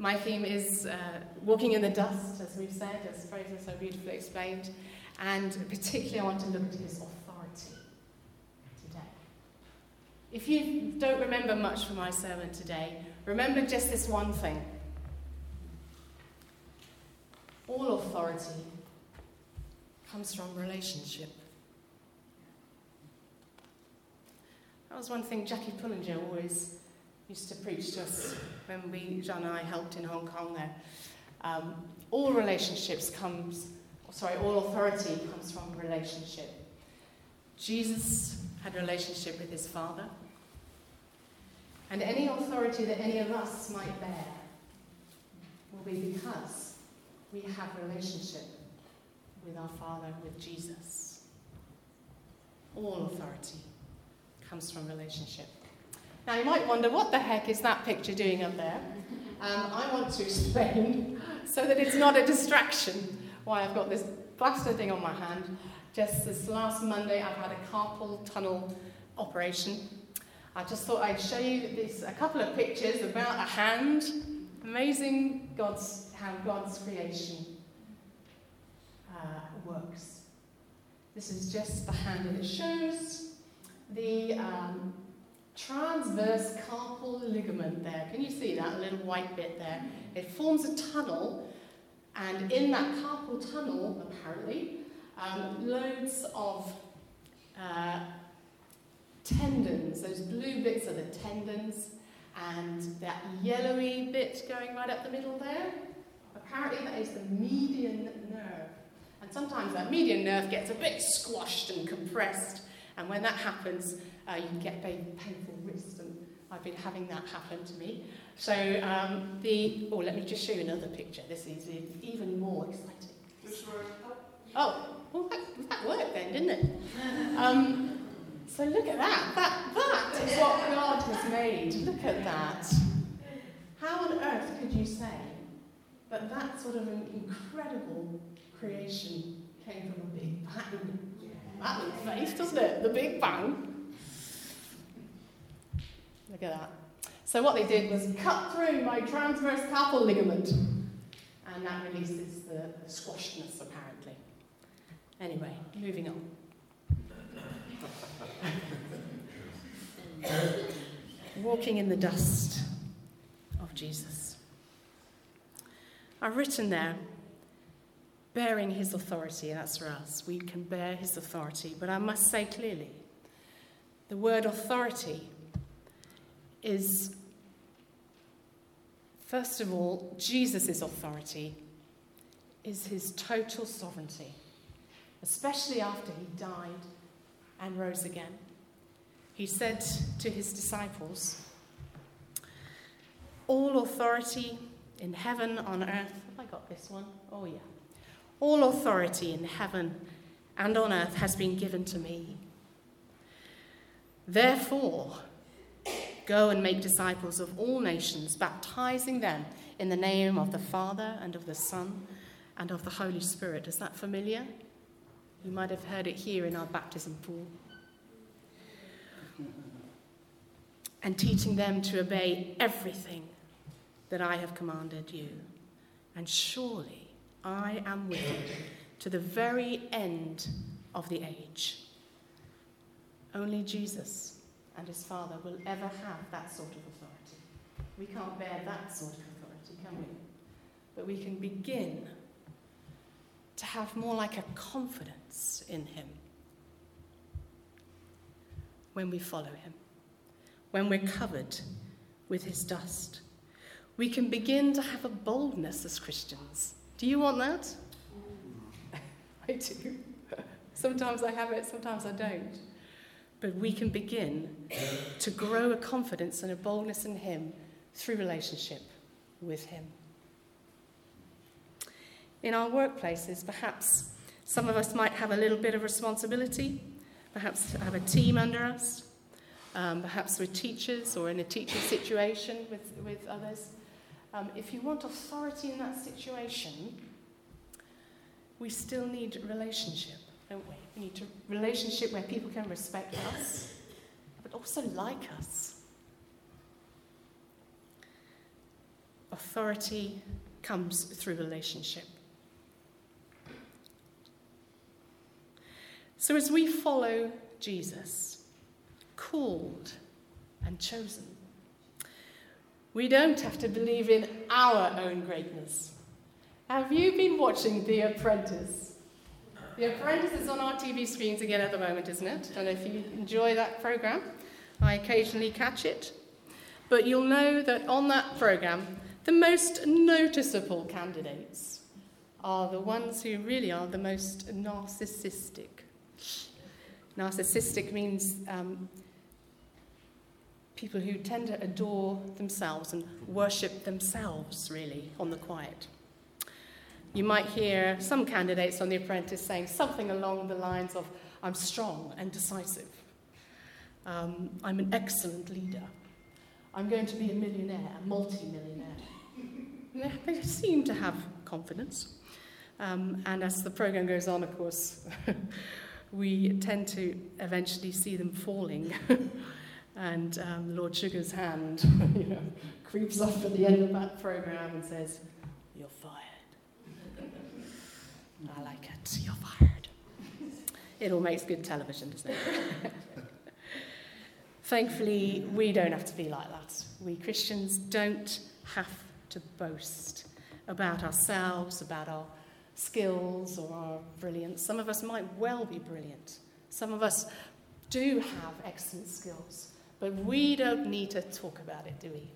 my theme is uh, walking in the dust, as we've said, as Fraser so beautifully explained. And particularly, I want to look at his authority today. If you don't remember much from my sermon today, remember just this one thing all authority comes from relationship. That was one thing Jackie Pullinger always used to preach to us when we, John and I, helped in Hong Kong there. Um, all relationships comes, sorry, all authority comes from relationship. Jesus had a relationship with his Father. And any authority that any of us might bear will be because we have relationship with our Father, with Jesus. All authority comes from relationship. Now, you might wonder, what the heck is that picture doing up there? Um, I want to explain so that it's not a distraction why I've got this plaster thing on my hand. Just this last Monday, I've had a carpal tunnel operation. I just thought I'd show you this, a couple of pictures about a hand. Amazing God's, how God's creation uh, works. This is just the hand, and it shows the um, transverse carpal ligament there. Can you see that little white bit there? It forms a tunnel, and in that carpal tunnel, apparently, um, loads of uh, tendons. Those blue bits are the tendons, and that yellowy bit going right up the middle there. Apparently, that is the median nerve. And sometimes that median nerve gets a bit squashed and compressed, and when that happens, uh, you can get very painful wrists, and I've been having that happen to me. So um, the oh, let me just show you another picture. This is even more exciting. This Oh, well, that, that worked then, didn't it? Um, so look at that. That that is what God has made. Look at that. How on earth could you say that that sort of an incredible creation came from a big bang? That looks nice, doesn't it? The Big Bang. Look at that. So what they did was cut through my transverse carpal ligament, and that releases the, squashedness apparently. Anyway, moving on. Walking in the dust of Jesus. I've written there, bearing his authority, that's for us. We can bear his authority. But I must say clearly, the word authority is, first of all, Jesus' authority is his total sovereignty, especially after he died and rose again. He said to his disciples, All authority in heaven, on earth, have I got this one? Oh, yeah. All authority in heaven and on earth has been given to me. Therefore, Go and make disciples of all nations, baptizing them in the name of the Father and of the Son and of the Holy Spirit. Is that familiar? You might have heard it here in our baptism pool. And teaching them to obey everything that I have commanded you. And surely I am with you to the very end of the age. Only Jesus and his Father will ever have that sort of authority. We can't bear that sort of authority, can we? But we can begin to have more like a confidence in him when we follow him, when we're covered with his dust. We can begin to have a boldness as Christians. Do you want that? Mm. I do. Sometimes I have it, sometimes I don't but we can begin to grow a confidence and a boldness in Him through relationship with Him. In our workplaces, perhaps some of us might have a little bit of responsibility, perhaps have a team under us, um, perhaps with teachers or in a teaching situation with, with others. Um, if you want authority in that situation, we still need relationship, don't we? We need a relationship where people can respect us, but also like us. Authority comes through relationship. So, as we follow Jesus, called and chosen, we don't have to believe in our own greatness. Have you been watching The Apprentice? The Apprentice is on our TV screens again at the moment, isn't it? And if you enjoy that program, I occasionally catch it. But you'll know that on that program, the most noticeable candidates are the ones who really are the most narcissistic. Narcissistic means um, people who tend to adore themselves and worship themselves, really, on the quiet. You might hear some candidates on The Apprentice saying something along the lines of, I'm strong and decisive. Um, I'm an excellent leader. I'm going to be a millionaire, a multi millionaire. they seem to have confidence. Um, and as the program goes on, of course, we tend to eventually see them falling. and um, Lord Sugar's hand you know, creeps up at the end of that program and says, You're fired. I like it, you're fired. It all makes good television, doesn't it? Thankfully, we don't have to be like that. We Christians don't have to boast about ourselves, about our skills or our brilliance. Some of us might well be brilliant. Some of us do have excellent skills, but we don't need to talk about it, do we?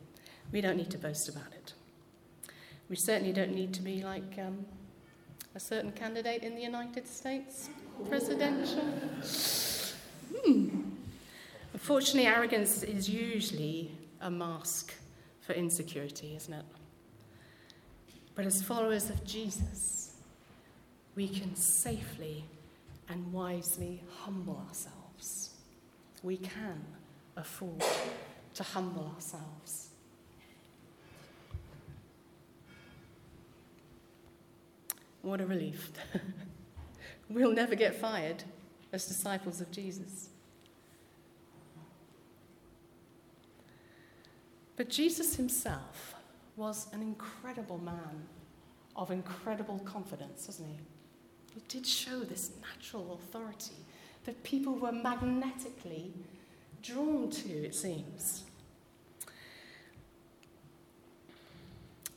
We don't need to boast about it. We certainly don't need to be like um, a certain candidate in the United States presidential. Hmm. Unfortunately, arrogance is usually a mask for insecurity, isn't it? But as followers of Jesus, we can safely and wisely humble ourselves. We can afford to humble ourselves. What a relief. we'll never get fired as disciples of Jesus. But Jesus himself was an incredible man of incredible confidence, wasn't he? He did show this natural authority that people were magnetically drawn to, it seems.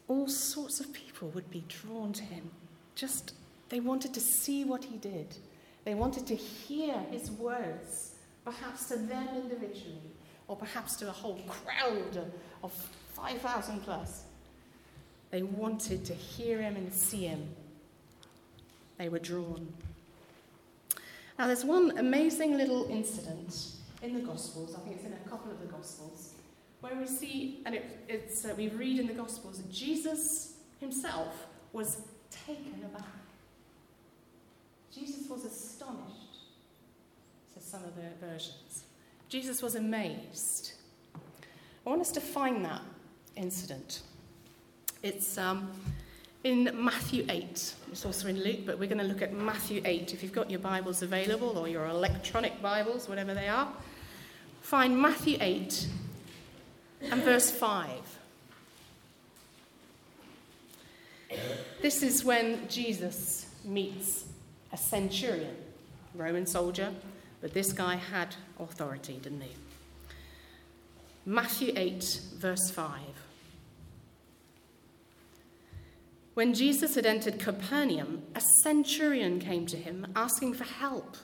All sorts of people would be drawn to him. Just, they wanted to see what he did. They wanted to hear his words, perhaps to them individually, or perhaps to a whole crowd of 5,000 plus. They wanted to hear him and see him they were drawn. Now, there's one amazing little incident in the Gospels, I think it's in a couple of the Gospels, where we see, and it, it's, uh, we read in the Gospels, that Jesus himself was taken aback. Jesus was astonished, says some of the versions. Jesus was amazed. I want us to find that incident. It's um, in Matthew 8. It's also in Luke, but we're going to look at Matthew 8. If you've got your Bibles available or your electronic Bibles, whatever they are, find Matthew 8 and verse 5. This is when Jesus meets a centurion, Roman soldier, but this guy had authority, didn't he? Matthew 8, verse 5. When Jesus had entered Capernaum, a centurion came to him asking for help.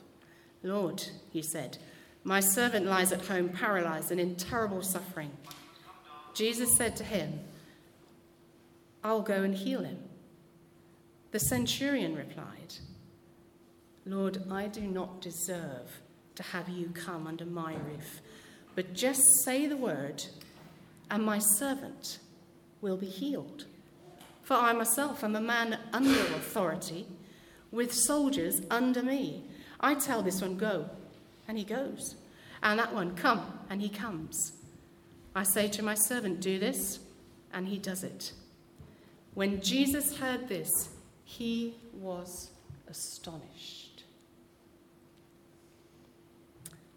Lord, he said, my servant lies at home paralyzed and in terrible suffering. Jesus said to him, I'll go and heal him. The centurion replied, Lord, I do not deserve to have you come under my roof, but just say the word, and my servant will be healed. For I myself am a man under authority, with soldiers under me. I tell this one, go, and he goes. And that one, come, and he comes. I say to my servant, do this, and he does it. When Jesus heard this, he was astonished.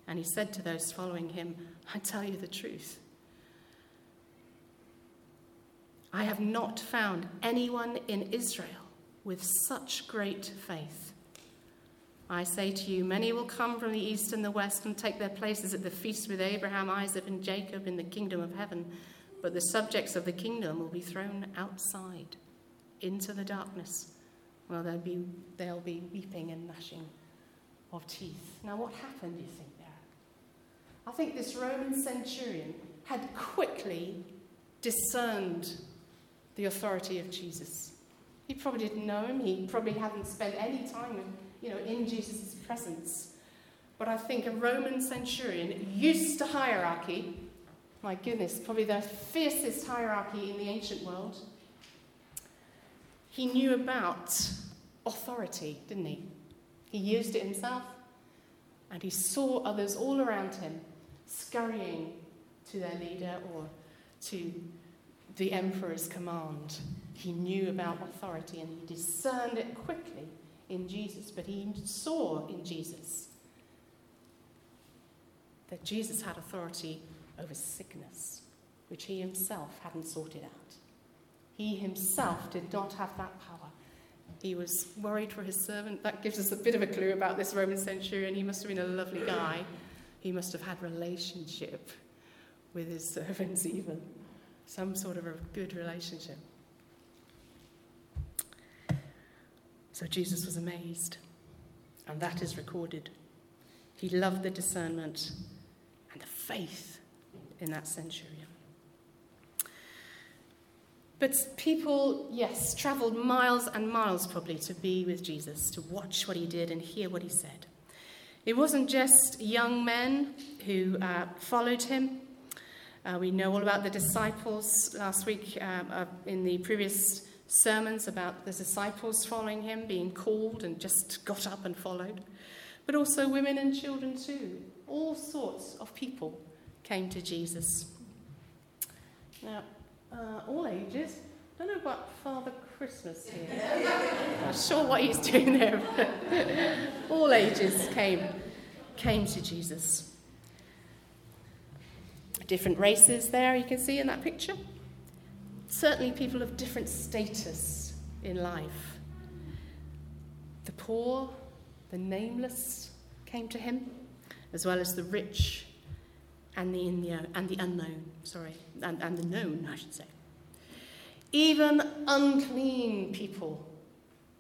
And he said to those following him, I tell you the truth. I have not found anyone in Israel with such great faith. I say to you, many will come from the east and the west and take their places at the feast with Abraham, Isaac, and Jacob in the kingdom of heaven, but the subjects of the kingdom will be thrown outside into the darkness. Well, there'll be, there'll be weeping and gnashing of teeth. Now, what happened, do you think, there? I think this Roman centurion had quickly discerned the authority of Jesus. He probably didn't know him. He probably hadn't spent any time, you know, in Jesus' presence. But I think a Roman centurion used to hierarchy, my goodness, probably the fiercest hierarchy in the ancient world. He knew about authority, didn't he? He used it himself, and he saw others all around him scurrying to their leader or to the emperor's command. He knew about authority and he discerned it quickly in Jesus, but he saw in Jesus that Jesus had authority over sickness, which he himself hadn't sorted out. He himself did not have that power. He was worried for his servant. That gives us a bit of a clue about this Roman centurion. He must have been a lovely guy. He must have had relationship with his servants even some sort of a good relationship. So Jesus was amazed, and that is recorded. He loved the discernment and the faith in that centurion. But people, yes, traveled miles and miles probably to be with Jesus, to watch what he did and hear what he said. It wasn't just young men who uh, followed him, uh, we know all about the disciples last week um, uh, in the previous sermons about the disciples following him, being called and just got up and followed. But also women and children too. All sorts of people came to Jesus. Now, uh, all ages. I don't know about Father Christmas here. I'm not sure what he's doing there. all ages came, came to Jesus different races there, you can see in that picture. Certainly, people of different status in life. The poor, the nameless came to him, as well as the rich and the, the, and the unknown, sorry, and, and the known, I should say. Even unclean people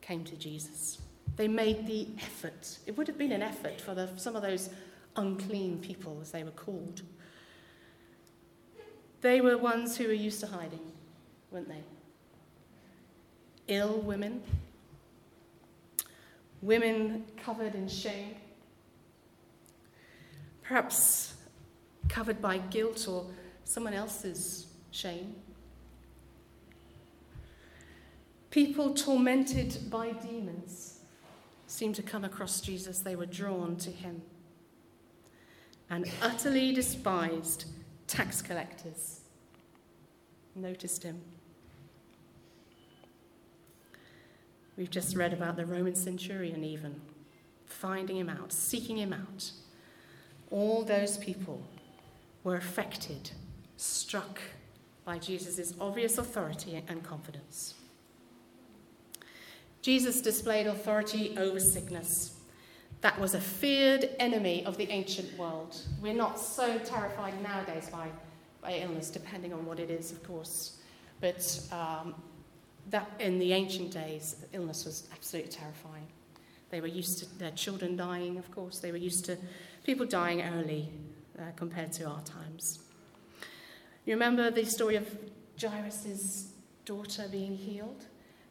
came to Jesus. They made the effort. It would have been an effort for the, some of those unclean people, as they were called. They were ones who were used to hiding, weren't they? Ill women, women covered in shame, perhaps covered by guilt or someone else's shame. People tormented by demons seemed to come across Jesus. They were drawn to him. And utterly despised tax collectors noticed him. We've just read about the Roman centurion, even finding him out, seeking him out. All those people were affected, struck by Jesus' obvious authority and confidence. Jesus displayed authority over sickness that was a feared enemy of the ancient world. We're not so terrified nowadays by, by illness, depending on what it is, of course. But um, that in the ancient days, illness was absolutely terrifying. They were used to their children dying, of course. They were used to people dying early uh, compared to our times. You remember the story of Jairus' daughter being healed?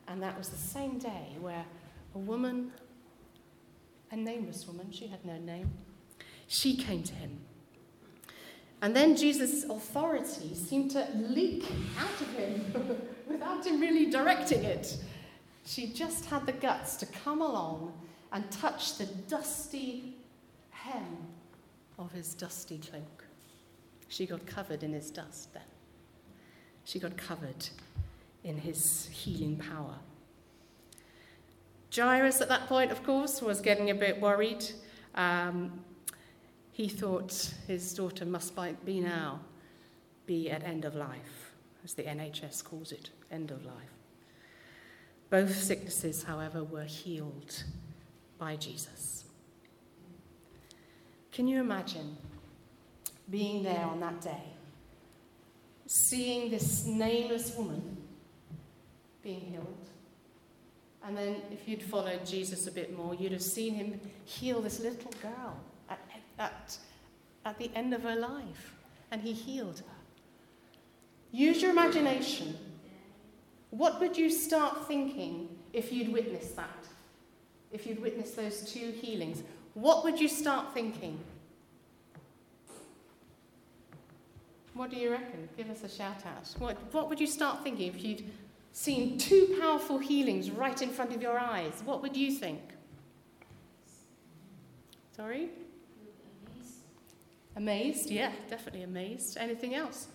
And that was the same day where a woman a nameless woman, she had no name. She came to him. And then Jesus' authority seemed to leak out of him without him really directing it. She just had the guts to come along and touch the dusty hem of his dusty cloak. She got covered in his dust then. She got covered in his healing power. Jairus, at that point, of course, was getting a bit worried. Um, he thought his daughter must be now be at end of life. as the NHS calls it, end of life. Both sicknesses, however, were healed by Jesus. Can you imagine being there on that day, seeing this nameless woman being healed? And then, if you'd followed Jesus a bit more, you'd have seen him heal this little girl at, at, at the end of her life. And he healed her. Use your imagination. What would you start thinking if you'd witnessed that? If you'd witnessed those two healings? What would you start thinking? What do you reckon? Give us a shout out. What, what would you start thinking if you'd seen two powerful healings right in front of your eyes, what would you think? Sorry? Amazed. Amazed, yeah, definitely amazed. Anything else?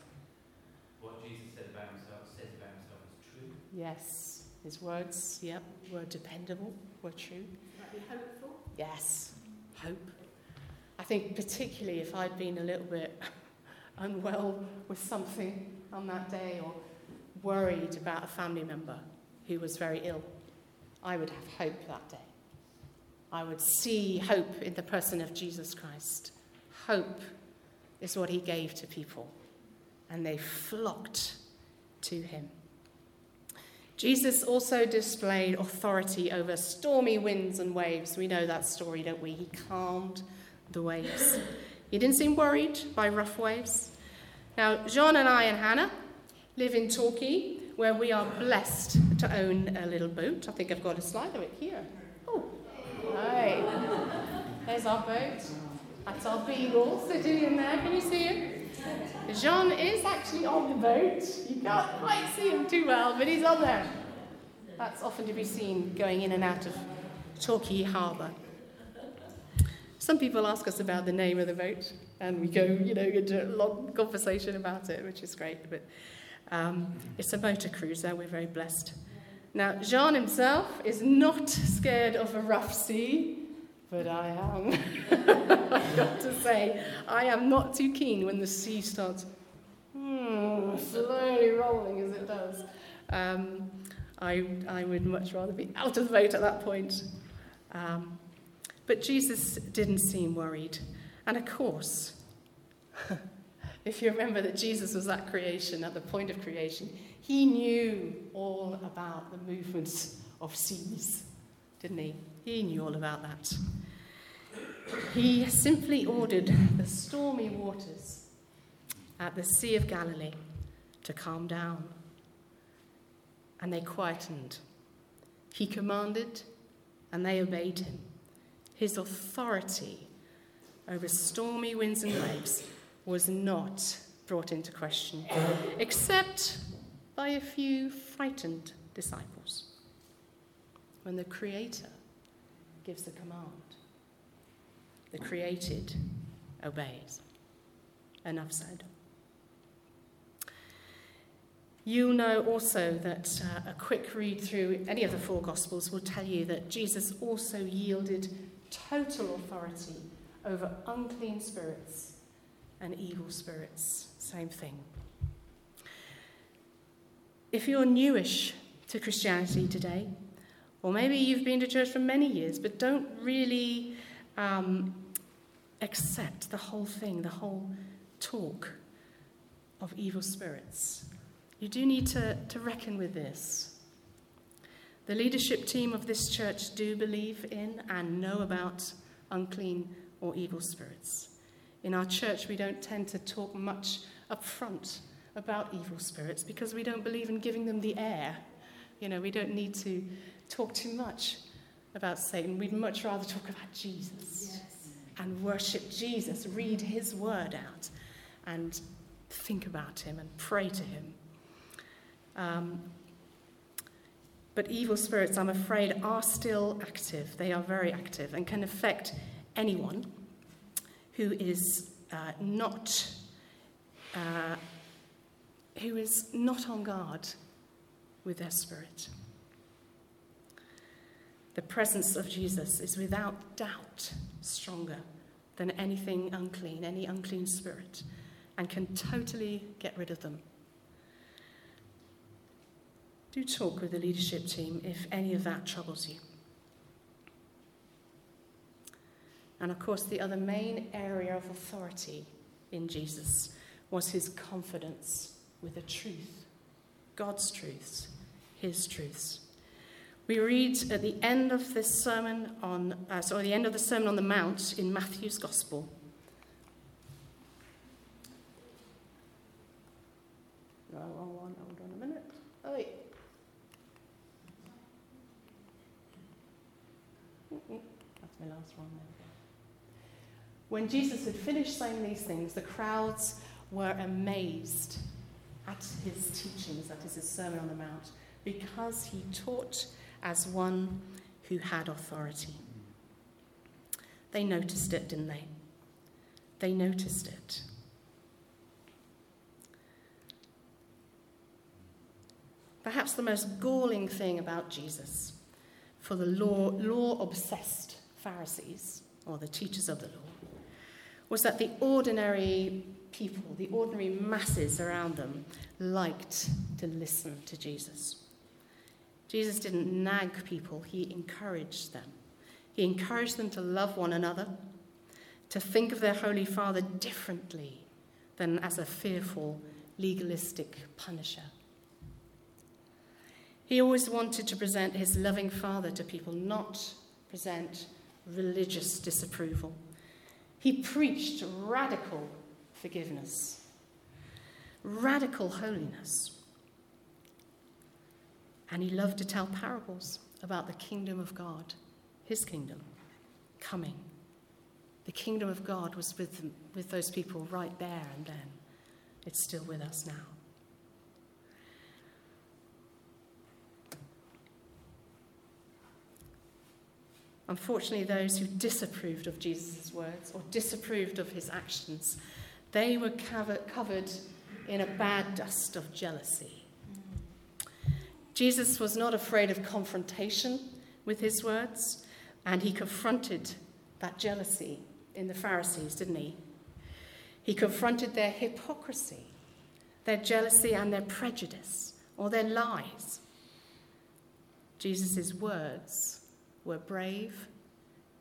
What Jesus said about himself, says about himself is true. Yes, his words, yep, were dependable, were true. Might be hopeful. Yes, hope. I think particularly if I'd been a little bit unwell with something on that day or worried about a family member who was very ill, I would have hope that day. I would see hope in the person of Jesus Christ. Hope is what he gave to people, and they flocked to him. Jesus also displayed authority over stormy winds and waves. We know that story, don't we? He calmed the waves. He didn't seem worried by rough waves. Now, John and I and Hannah live in Torquay, where we are blessed to own a little boat. I think I've got a slide of it here. Oh, hi. There's our boat. That's our beagle sitting in there. Can you see him? Jean is actually on the boat. You can't quite see him too well, but he's on there. That's often to be seen going in and out of Torquay Harbour. Some people ask us about the name of the boat, and we go, you know, into a long conversation about it, which is great. But um, it's a motor cruiser, we're very blessed. Now, Jean himself is not scared of a rough sea, but I am. I've got to say, I am not too keen when the sea starts hmm, slowly rolling as it does. Um, I, I would much rather be out of the boat at that point. Um, but Jesus didn't seem worried. And of course, if you remember that Jesus was at creation, at the point of creation, he knew all about the movements of seas, didn't he? He knew all about that. He simply ordered the stormy waters at the Sea of Galilee to calm down, and they quietened. He commanded, and they obeyed him. His authority over stormy winds and waves was not brought into question, except by a few frightened disciples. When the Creator gives the command, the created obeys. Enough said. You'll know also that uh, a quick read through any of the four Gospels will tell you that Jesus also yielded total authority over unclean spirits and evil spirits. Same thing. If you're newish to Christianity today, or maybe you've been to church for many years but don't really um, accept the whole thing, the whole talk of evil spirits, you do need to, to reckon with this. The leadership team of this church do believe in and know about unclean or evil spirits. In our church, we don't tend to talk much up front about evil spirits because we don't believe in giving them the air. You know, we don't need to talk too much about Satan. We'd much rather talk about Jesus yes. and worship Jesus, read his word out, and think about him and pray to him. Um, but evil spirits, I'm afraid, are still active. They are very active and can affect anyone who is uh, not uh, who is not on guard with their spirit. The presence of Jesus is without doubt stronger than anything unclean, any unclean spirit, and can totally get rid of them. Do talk with the leadership team if any of that troubles you. And of course, the other main area of authority in Jesus was his confidence with the truth God's truths, his truths. We read at the end of this sermon on, uh, sorry, the end of the Sermon on the Mount in Matthew's Gospel. No, wrong one. Hold on a minute. Oh, wait. That's my last one. When Jesus had finished saying these things, the crowds were amazed at his teachings, that is his Sermon on the Mount, because he taught as one who had authority. They noticed it, didn't they? They noticed it. Perhaps the most galling thing about Jesus for the law, law obsessed Pharisees, or the teachers of the law, was that the ordinary people, the ordinary masses around them, liked to listen to Jesus. Jesus didn't nag people, he encouraged them. He encouraged them to love one another, to think of their Holy Father differently than as a fearful, legalistic punisher. He always wanted to present his loving Father to people, not present religious disapproval. He preached radical forgiveness, radical holiness. And he loved to tell parables about the kingdom of God, his kingdom, coming. The kingdom of God was with, them, with those people right there and then. It's still with us now. Unfortunately, those who disapproved of Jesus' words or disapproved of his actions, they were covered in a bad dust of jealousy Jesus was not afraid of confrontation with his words, and he confronted that jealousy in the Pharisees, didn't he? He confronted their hypocrisy, their jealousy, and their prejudice, or their lies. Jesus' words were brave,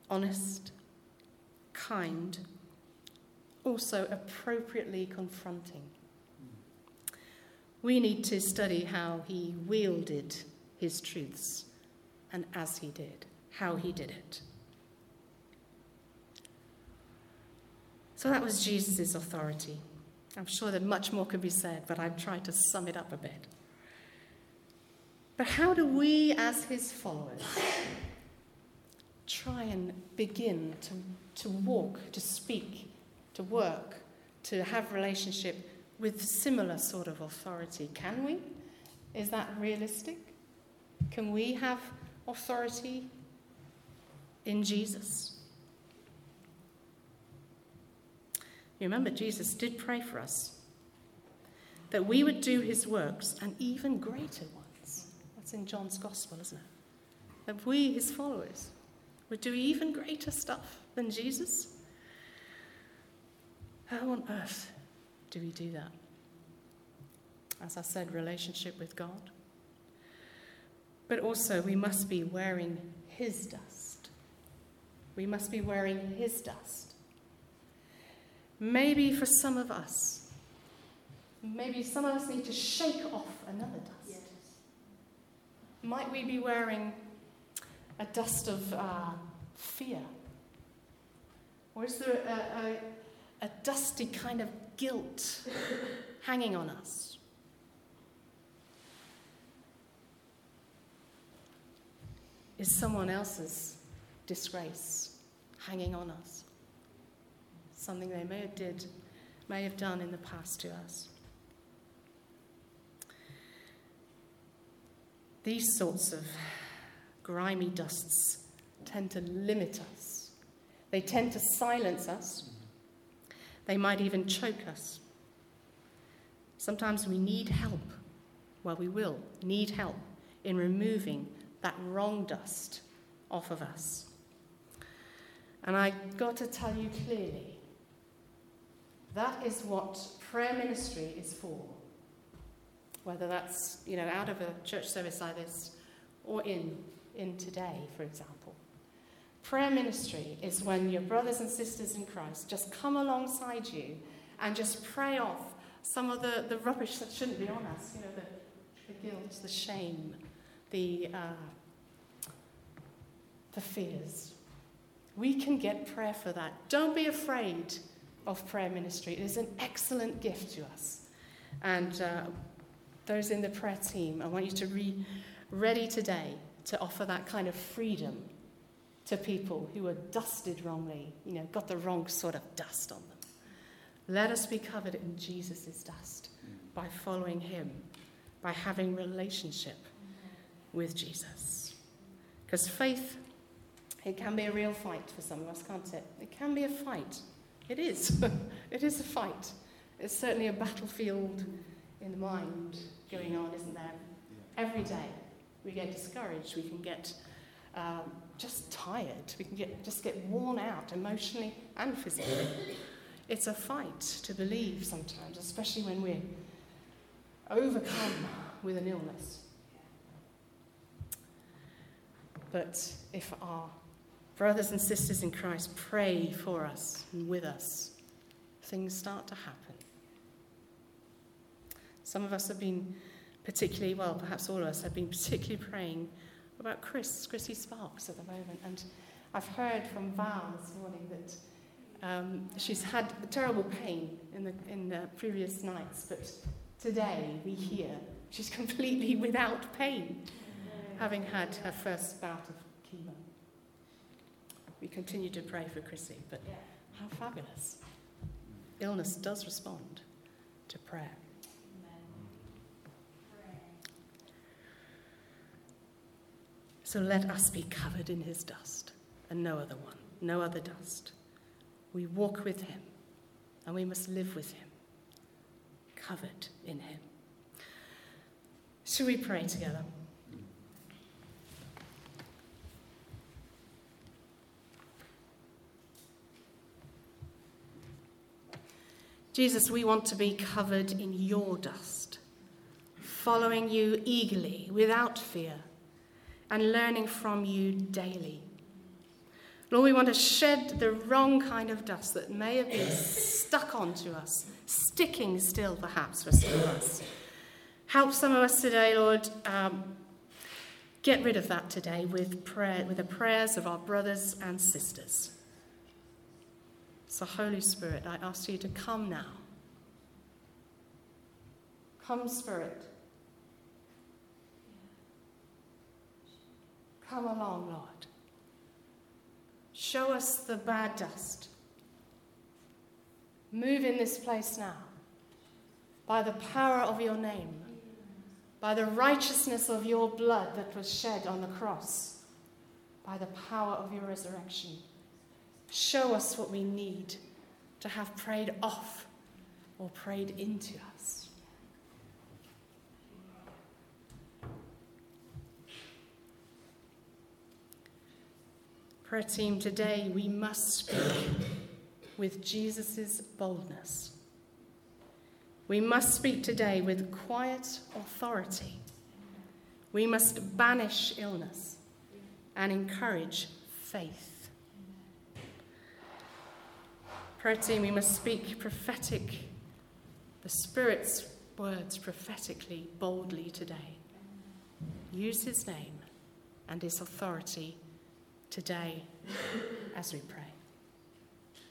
honest, kind, also appropriately confronting we need to study how he wielded his truths and as he did, how he did it. So that was Jesus' authority. I'm sure that much more could be said, but I've tried to sum it up a bit. But how do we, as his followers, try and begin to, to walk, to speak, to work, to have relationship with similar sort of authority. Can we? Is that realistic? Can we have authority in Jesus? You remember, Jesus did pray for us that we would do his works and even greater ones. That's in John's Gospel, isn't it? That we, his followers, would do even greater stuff than Jesus. How on earth do we do that? As I said, relationship with God. But also, we must be wearing His dust. We must be wearing His dust. Maybe for some of us, maybe some of us need to shake off another dust. Yes. Might we be wearing a dust of uh, fear? Or is there a, a, a dusty kind of guilt hanging on us. Is someone else's disgrace hanging on us? Something they may have did, may have done in the past to us. These sorts of grimy dusts tend to limit us. They tend to silence us they might even choke us. Sometimes we need help. Well, we will need help in removing that wrong dust off of us. And I got to tell you clearly that is what prayer ministry is for. whether that's you know out of a church service like this or in in today, for example. Prayer ministry is when your brothers and sisters in Christ just come alongside you and just pray off some of the, the rubbish that shouldn't be on us, you know, the, the guilt, the shame, the, uh, the fears. We can get prayer for that. Don't be afraid of prayer ministry. It is an excellent gift to us. And uh, those in the prayer team, I want you to be ready today to offer that kind of freedom to people who are dusted wrongly, you know, got the wrong sort of dust on them. Let us be covered in Jesus' dust by following him, by having relationship with Jesus. Because faith, it can be a real fight for some of us, can't it? It can be a fight. It is. it is a fight. It's certainly a battlefield in the mind going on, isn't there? Every day we get discouraged, we can get um, just tired, we can get, just get worn out emotionally and physically. It's a fight to believe sometimes, especially when we're overcome with an illness. But if our brothers and sisters in Christ pray for us and with us, things start to happen. Some of us have been particularly, well, perhaps all of us have been particularly praying about Chris, Chrissy Sparks at the moment. And I've heard from Val this morning that um, she's had terrible pain in the, in the previous nights, but today we hear she's completely without pain, having had her first bout of chemo. We continue to pray for Chrissy, but how fabulous. Illness does respond to prayer. So let us be covered in his dust and no other one, no other dust. We walk with him and we must live with him, covered in him. Shall we pray together? Jesus, we want to be covered in your dust, following you eagerly, without fear and learning from you daily. Lord, we want to shed the wrong kind of dust that may have been stuck onto us, sticking still perhaps for some of us. Help some of us today, Lord, um, get rid of that today with prayer, with the prayers of our brothers and sisters. So, Holy Spirit, I ask you to come now. Come, Spirit. Come along, Lord. Show us the bad dust. Move in this place now by the power of your name, by the righteousness of your blood that was shed on the cross, by the power of your resurrection. Show us what we need to have prayed off or prayed into us. Prayer team, today we must speak with Jesus' boldness. We must speak today with quiet authority. We must banish illness and encourage faith. Prayer team, we must speak prophetic, the Spirit's words prophetically, boldly today. Use his name and his authority today as we pray.